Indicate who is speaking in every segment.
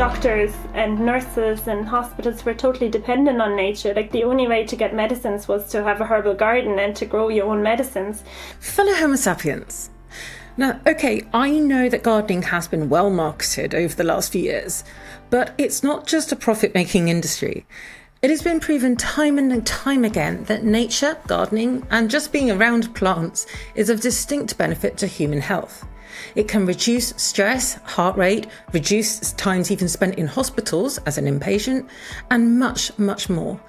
Speaker 1: doctors and nurses and hospitals were totally dependent on nature. Like the only way to get medicines was to have a herbal garden and to grow your own medicines.
Speaker 2: Fellow Homo sapiens. Now, okay, I know that gardening has been well marketed over the last few years, but it's not just a profit making industry. It has been proven time and time again that nature, gardening, and just being around plants is of distinct benefit to human health. It can reduce stress, heart rate, reduce times even spent in hospitals as an inpatient, and much, much more.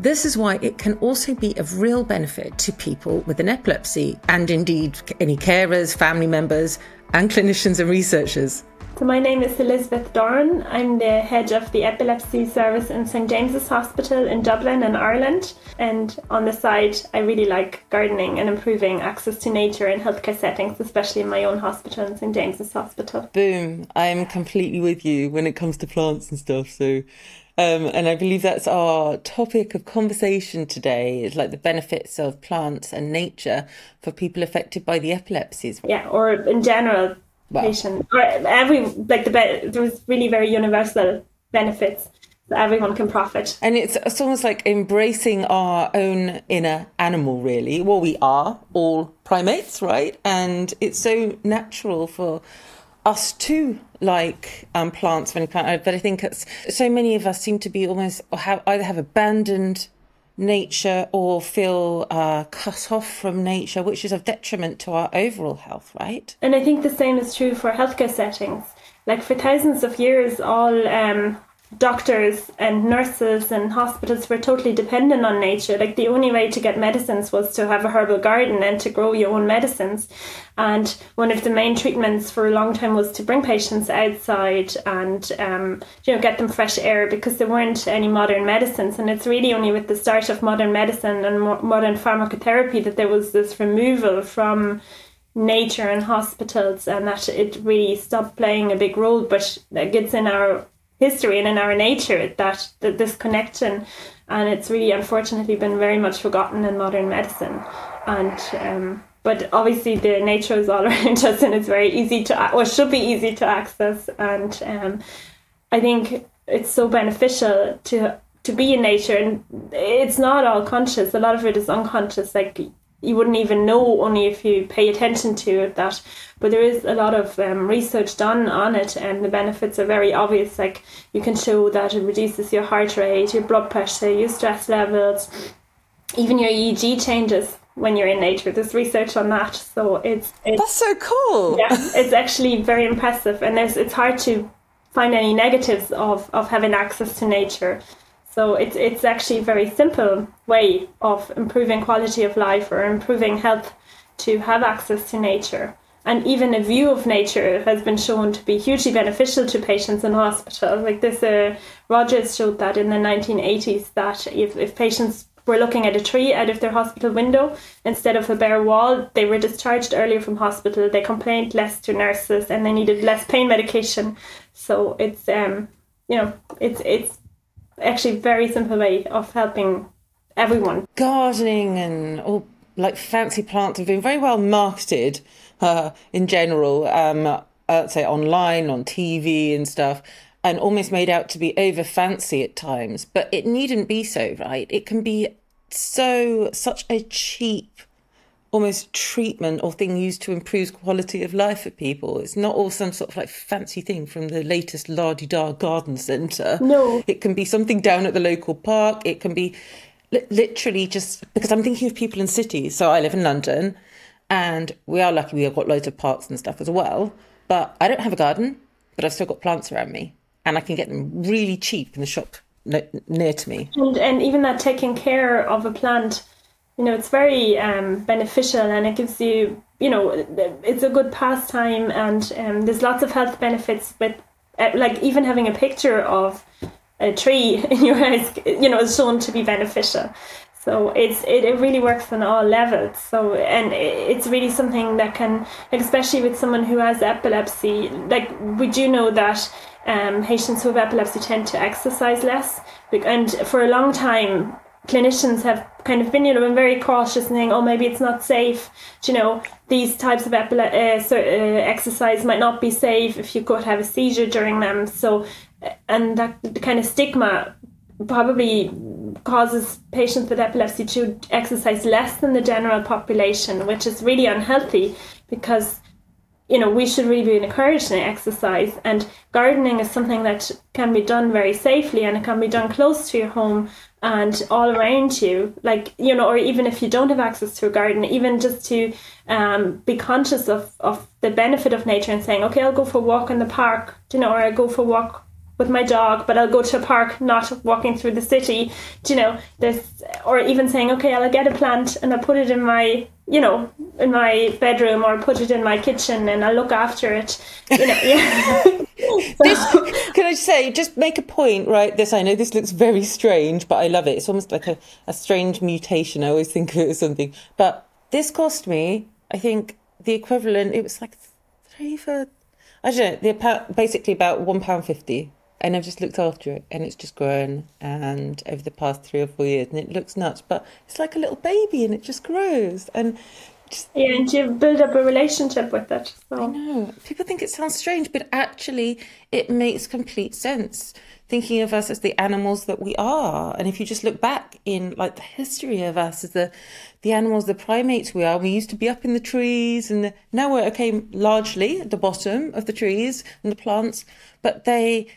Speaker 2: This is why it can also be of real benefit to people with an epilepsy and indeed any carers, family members, and clinicians and researchers.
Speaker 1: So my name is Elisabeth Doran. I'm the head of the epilepsy service in St James's Hospital in Dublin in Ireland. And on the side, I really like gardening and improving access to nature in healthcare settings, especially in my own hospital in St James's Hospital.
Speaker 2: Boom! I'm completely with you when it comes to plants and stuff. So um, and I believe that's our topic of conversation today is like the benefits of plants and nature for people affected by the epilepsies.
Speaker 1: Yeah, or in general, patient or every like the be- there was really very universal benefits that everyone can profit.
Speaker 2: And it's, it's almost like embracing our own inner animal really. Well we are all primates right? And it's so natural for us too like um, plants when plant but i think it's so many of us seem to be almost or have either have abandoned nature or feel uh, cut off from nature, which is of detriment to our overall health, right?
Speaker 1: And I think the same is true for healthcare settings. Like for thousands of years, all um, doctors and nurses and hospitals were totally dependent on nature. Like the only way to get medicines was to have a herbal garden and to grow your own medicines. And one of the main treatments for a long time was to bring patients outside and um, you know get them fresh air because there weren't any modern medicines. And it's really only with the start of modern medicine and mo- modern pharmacotherapy that there was this removal from nature and hospitals and that it really stopped playing a big role but it gets in our history and in our nature that, that this connection and it's really unfortunately been very much forgotten in modern medicine. And um, but obviously the nature is all around us and it's very easy to or should be easy to access. And um, I think it's so beneficial to to be in nature and it's not all conscious. A lot of it is unconscious like you wouldn't even know only if you pay attention to it that but there is a lot of um, research done on it and the benefits are very obvious like you can show that it reduces your heart rate your blood pressure your stress levels even your eeg changes when you're in nature. There's research on that so it's, it's
Speaker 2: that's so cool.
Speaker 1: Yeah it's actually very impressive and there's it's hard to find any negatives of of having access to nature so it's it's actually a very simple way of improving quality of life or improving health to have access to nature. And even a view of nature has been shown to be hugely beneficial to patients in hospital. Like this, uh, Rogers showed that in the 1980s that if, if patients were looking at a tree out of their hospital window instead of a bare wall, they were discharged earlier from hospital. They complained less to nurses and they needed less pain medication. So it's um, you know, it's it's actually very simple way of helping everyone.
Speaker 2: Gardening and all like fancy plants have been very well marketed uh, in general, um, uh, say online, on TV and stuff, and almost made out to be over fancy at times. But it needn't be so, right? It can be so such a cheap almost treatment or thing used to improve quality of life for people. It's not all some sort of like fancy thing from the latest la di da garden centre.
Speaker 1: No.
Speaker 2: It can be something down at the local park. It can be li- literally just because I'm thinking of people in cities. So I live in London and we are lucky we've got loads of parks and stuff as well. But I don't have a garden, but I've still got plants around me and I can get them really cheap in the shop near to me.
Speaker 1: And, and even that taking care of a plant you know it's very um, beneficial and it gives you you know it's a good pastime and um, there's lots of health benefits with uh, like even having a picture of a tree in your house you know is shown to be beneficial. So it's it, it really works on all levels. So and it's really something that can especially with someone who has epilepsy like we do know that um, patients who have epilepsy tend to exercise less and for a long time clinicians have kind of been, you know, been very cautious and saying, oh, maybe it's not safe. You know, these types of epile- uh, so, uh, exercise might not be safe if you could have a seizure during them. So and that kind of stigma probably causes patients with epilepsy to exercise less than the general population, which is really unhealthy because you know we should really be encouraging exercise and gardening is something that can be done very safely and it can be done close to your home and all around you. Like you know or even if you don't have access to a garden even just to um, be conscious of, of the benefit of nature and saying okay i'll go for a walk in the park you know or i'll go for a walk with my dog, but I'll go to a park, not walking through the city. Do you know, this, or even saying, okay, I'll get a plant and I'll put it in my, you know, in my bedroom or put it in my kitchen and I'll look after it. You know, yeah.
Speaker 2: this, can I say, just make a point, right? This, I know this looks very strange, but I love it. It's almost like a, a strange mutation. I always think of it as something. But this cost me, I think, the equivalent, it was like three for, I don't know, the, basically about one pound fifty and I've just looked after it and it's just grown and over the past three or four years and it looks nuts but it's like a little baby and it just grows and
Speaker 1: just, yeah and you build up a relationship with it
Speaker 2: so. I know people think it sounds strange but actually it makes complete sense thinking of us as the animals that we are and if you just look back in like the history of us as the the animals the primates we are we used to be up in the trees and the, now we're okay largely at the bottom of the trees and the plants but they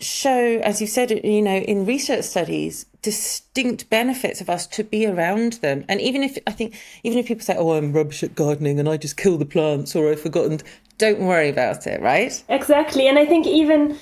Speaker 2: show, as you said, you know, in research studies, distinct benefits of us to be around them. And even if I think, even if people say, "Oh, I'm rubbish at gardening and I just kill the plants," or I've forgotten, don't worry about it, right?
Speaker 1: Exactly, and I think even.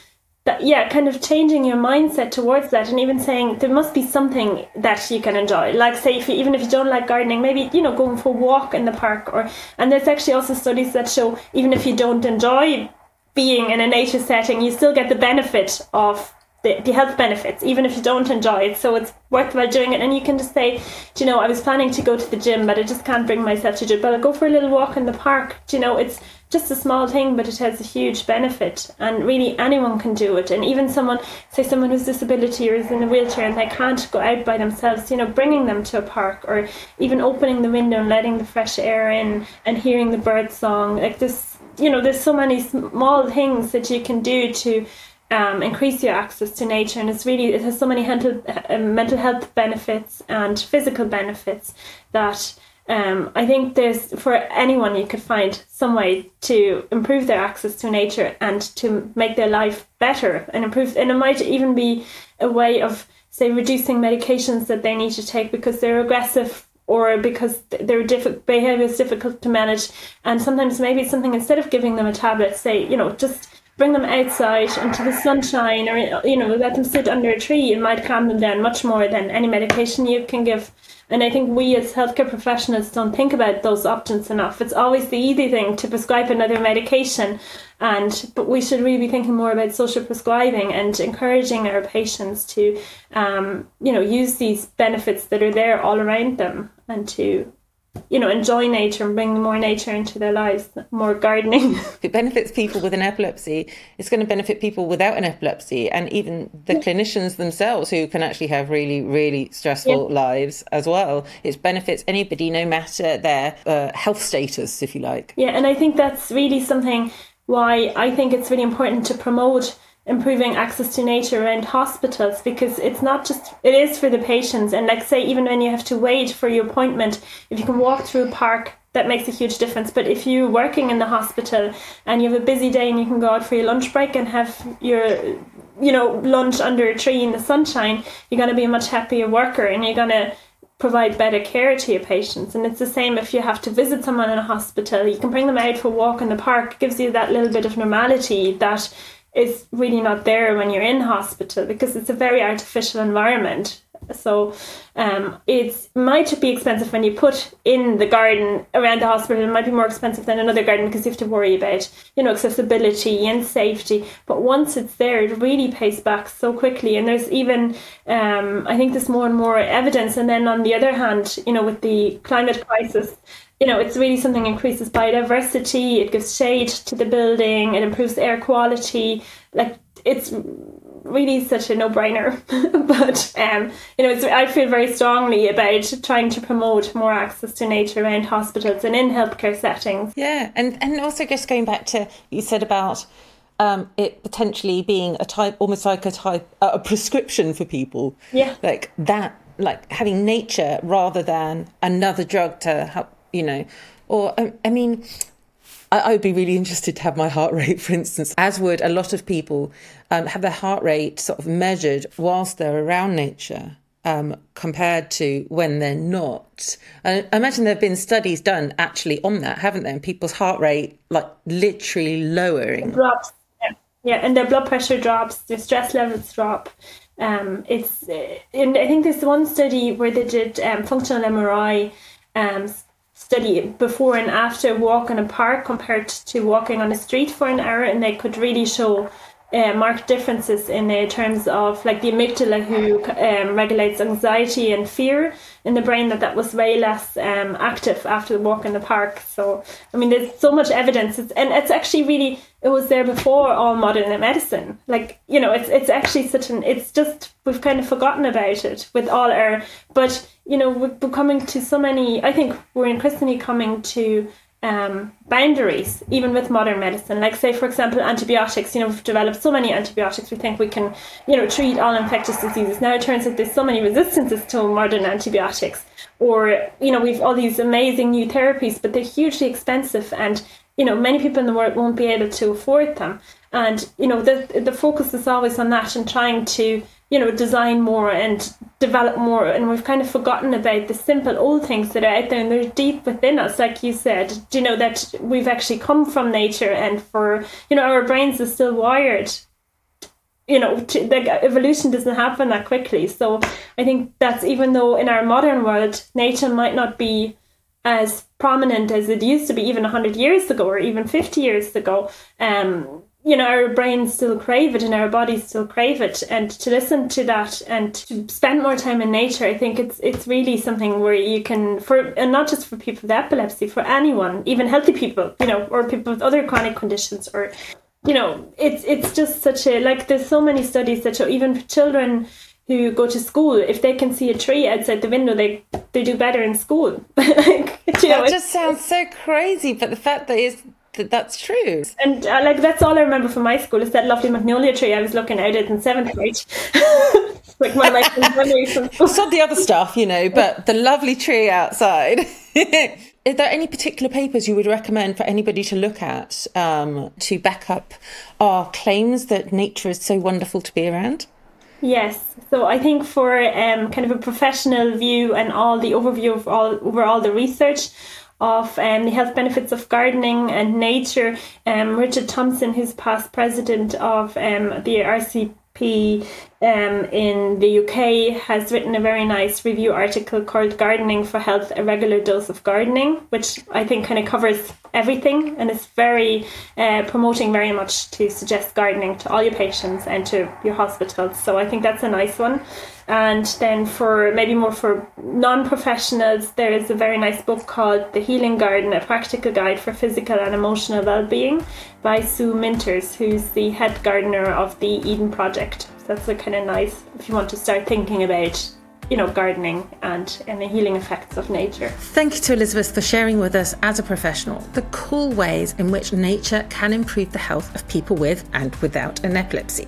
Speaker 1: That, yeah, kind of changing your mindset towards that, and even saying there must be something that you can enjoy. Like, say, if you, even if you don't like gardening, maybe you know going for a walk in the park, or and there's actually also studies that show even if you don't enjoy being in a nature setting, you still get the benefit of the, the health benefits, even if you don't enjoy it. So it's worthwhile doing it. And you can just say, you know, I was planning to go to the gym, but I just can't bring myself to do it. But I'll go for a little walk in the park. Do you know, it's just a small thing, but it has a huge benefit. And really, anyone can do it. And even someone, say, someone who's disability or is in a wheelchair and they can't go out by themselves, you know, bringing them to a park or even opening the window and letting the fresh air in and hearing the bird song. Like this you know, there's so many small things that you can do to um, increase your access to nature, and it's really it has so many mental uh, mental health benefits and physical benefits that. Um, I think there's for anyone you could find some way to improve their access to nature and to make their life better and improve. And it might even be a way of say reducing medications that they need to take because they're aggressive or because their diff- behavior is difficult to manage. And sometimes maybe something instead of giving them a tablet, say, you know, just bring them outside into the sunshine or, you know, let them sit under a tree. It might calm them down much more than any medication you can give. And I think we as healthcare professionals don't think about those options enough. It's always the easy thing to prescribe another medication and but we should really be thinking more about social prescribing and encouraging our patients to um, you know use these benefits that are there all around them and to you know enjoy nature and bring more nature into their lives more gardening.
Speaker 2: It benefits people with an epilepsy it's going to benefit people without an epilepsy and even the clinicians themselves who can actually have really really stressful yeah. lives as well. It benefits anybody no matter their uh, health status if you like.
Speaker 1: Yeah and i think that's really something why I think it's really important to promote improving access to nature around hospitals because it's not just it is for the patients and like say even when you have to wait for your appointment if you can walk through a park that makes a huge difference but if you're working in the hospital and you have a busy day and you can go out for your lunch break and have your you know lunch under a tree in the sunshine you're going to be a much happier worker and you're going to provide better care to your patients. And it's the same if you have to visit someone in a hospital. You can bring them out for a walk in the park. It gives you that little bit of normality that is really not there when you're in hospital because it's a very artificial environment. So um, it might be expensive when you put in the garden around the hospital. It might be more expensive than another garden because you have to worry about you know accessibility and safety. But once it's there, it really pays back so quickly. And there's even um, I think there's more and more evidence. And then on the other hand, you know, with the climate crisis, you know, it's really something increases biodiversity, it gives shade to the building, it improves air quality. Like it's really such a no-brainer. but um, you know, I feel very strongly about trying to promote more access to nature around hospitals and in healthcare settings.
Speaker 2: Yeah, and and also just going back to you said about um, it potentially being a type, almost like a type, a prescription for people.
Speaker 1: Yeah.
Speaker 2: Like that, like having nature rather than another drug to help, you know, or um, I mean, I, would be really interested to have my heart rate, for instance, as would a lot of people um, have their heart rate sort of measured whilst they're around nature. Um, compared to when they're not. I imagine there have been studies done actually on that, haven't there? And people's heart rate, like literally lowering.
Speaker 1: It drops. Yeah. yeah, and their blood pressure drops, their stress levels drop. Um, it's, uh, and I think there's one study where they did um, functional MRI um, study before and after walk in a park compared to walking on a street for an hour, and they could really show uh, marked differences in uh, terms of like the amygdala who um, regulates anxiety and fear in the brain that that was way less um, active after the walk in the park. So i mean there's so much evidence. It's, and it's actually really it was there before all modern medicine. Like you know it's it's actually such an it's just we've kind of forgotten about it with all our but you know we're coming to so many i think we're increasingly coming to um, boundaries, even with modern medicine. Like, say, for example, antibiotics. You know, we've developed so many antibiotics. We think we can, you know, treat all infectious diseases. Now it turns out there's so many resistances to modern antibiotics. Or, you know, we've all these amazing new therapies, but they're hugely expensive, and you know, many people in the world won't be able to afford them. And you know, the the focus is always on that and trying to you know, design more and develop more. And we've kind of forgotten about the simple old things that are out there and they're deep within us, like you said. You know that we've actually come from nature and for, you know, our brains are still wired. You know, to, evolution doesn't happen that quickly. So I think that's even though in our modern world, nature might not be as prominent as it used to be even 100 years ago or even 50 years ago um, you know our brains still crave it and our bodies still crave it. And to listen to that and to spend more time in nature i think it's it's really something where you can for and not just for people with epilepsy for anyone even healthy people you know or people with other chronic conditions or you know it's it's just such a like there's so many studies that show even for children who go to school if they can see a tree outside the window they they do better in school.
Speaker 2: Like, you know, that just sounds so crazy but the fact that is that that's true.
Speaker 1: And uh, like that's all I remember from my school is that lovely magnolia tree I was looking out at it in seventh grade. like my life memories from
Speaker 2: Not the other stuff, you know, but the lovely tree outside. Is there any particular papers you would recommend for anybody to look at um, to back up our claims that nature is so wonderful to be around?
Speaker 1: Yes, so I think for um, kind of a professional view and all the overview of all over all the research, of um, the health benefits of gardening and nature. Um, Richard Thompson, who's past president of um, the RCP um, in the UK, has written a very nice review article called Gardening for Health A Regular Dose of Gardening, which I think kind of covers everything and is very uh, promoting very much to suggest gardening to all your patients and to your hospitals. So I think that's a nice one. And then for maybe more for non-professionals, there is a very nice book called The Healing Garden: A Practical Guide for Physical and Emotional Well-being by Sue Minters, who's the head gardener of the Eden Project. That's a kind of nice if you want to start thinking about you know, gardening and, and the healing effects of nature.
Speaker 2: Thank you to Elisabeth for sharing with us as a professional the cool ways in which nature can improve the health of people with and without an epilepsy,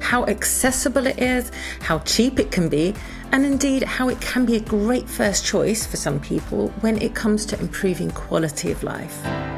Speaker 2: how accessible it is, how cheap it can be, and indeed how it can be a great first choice for some people when it comes to improving quality of life.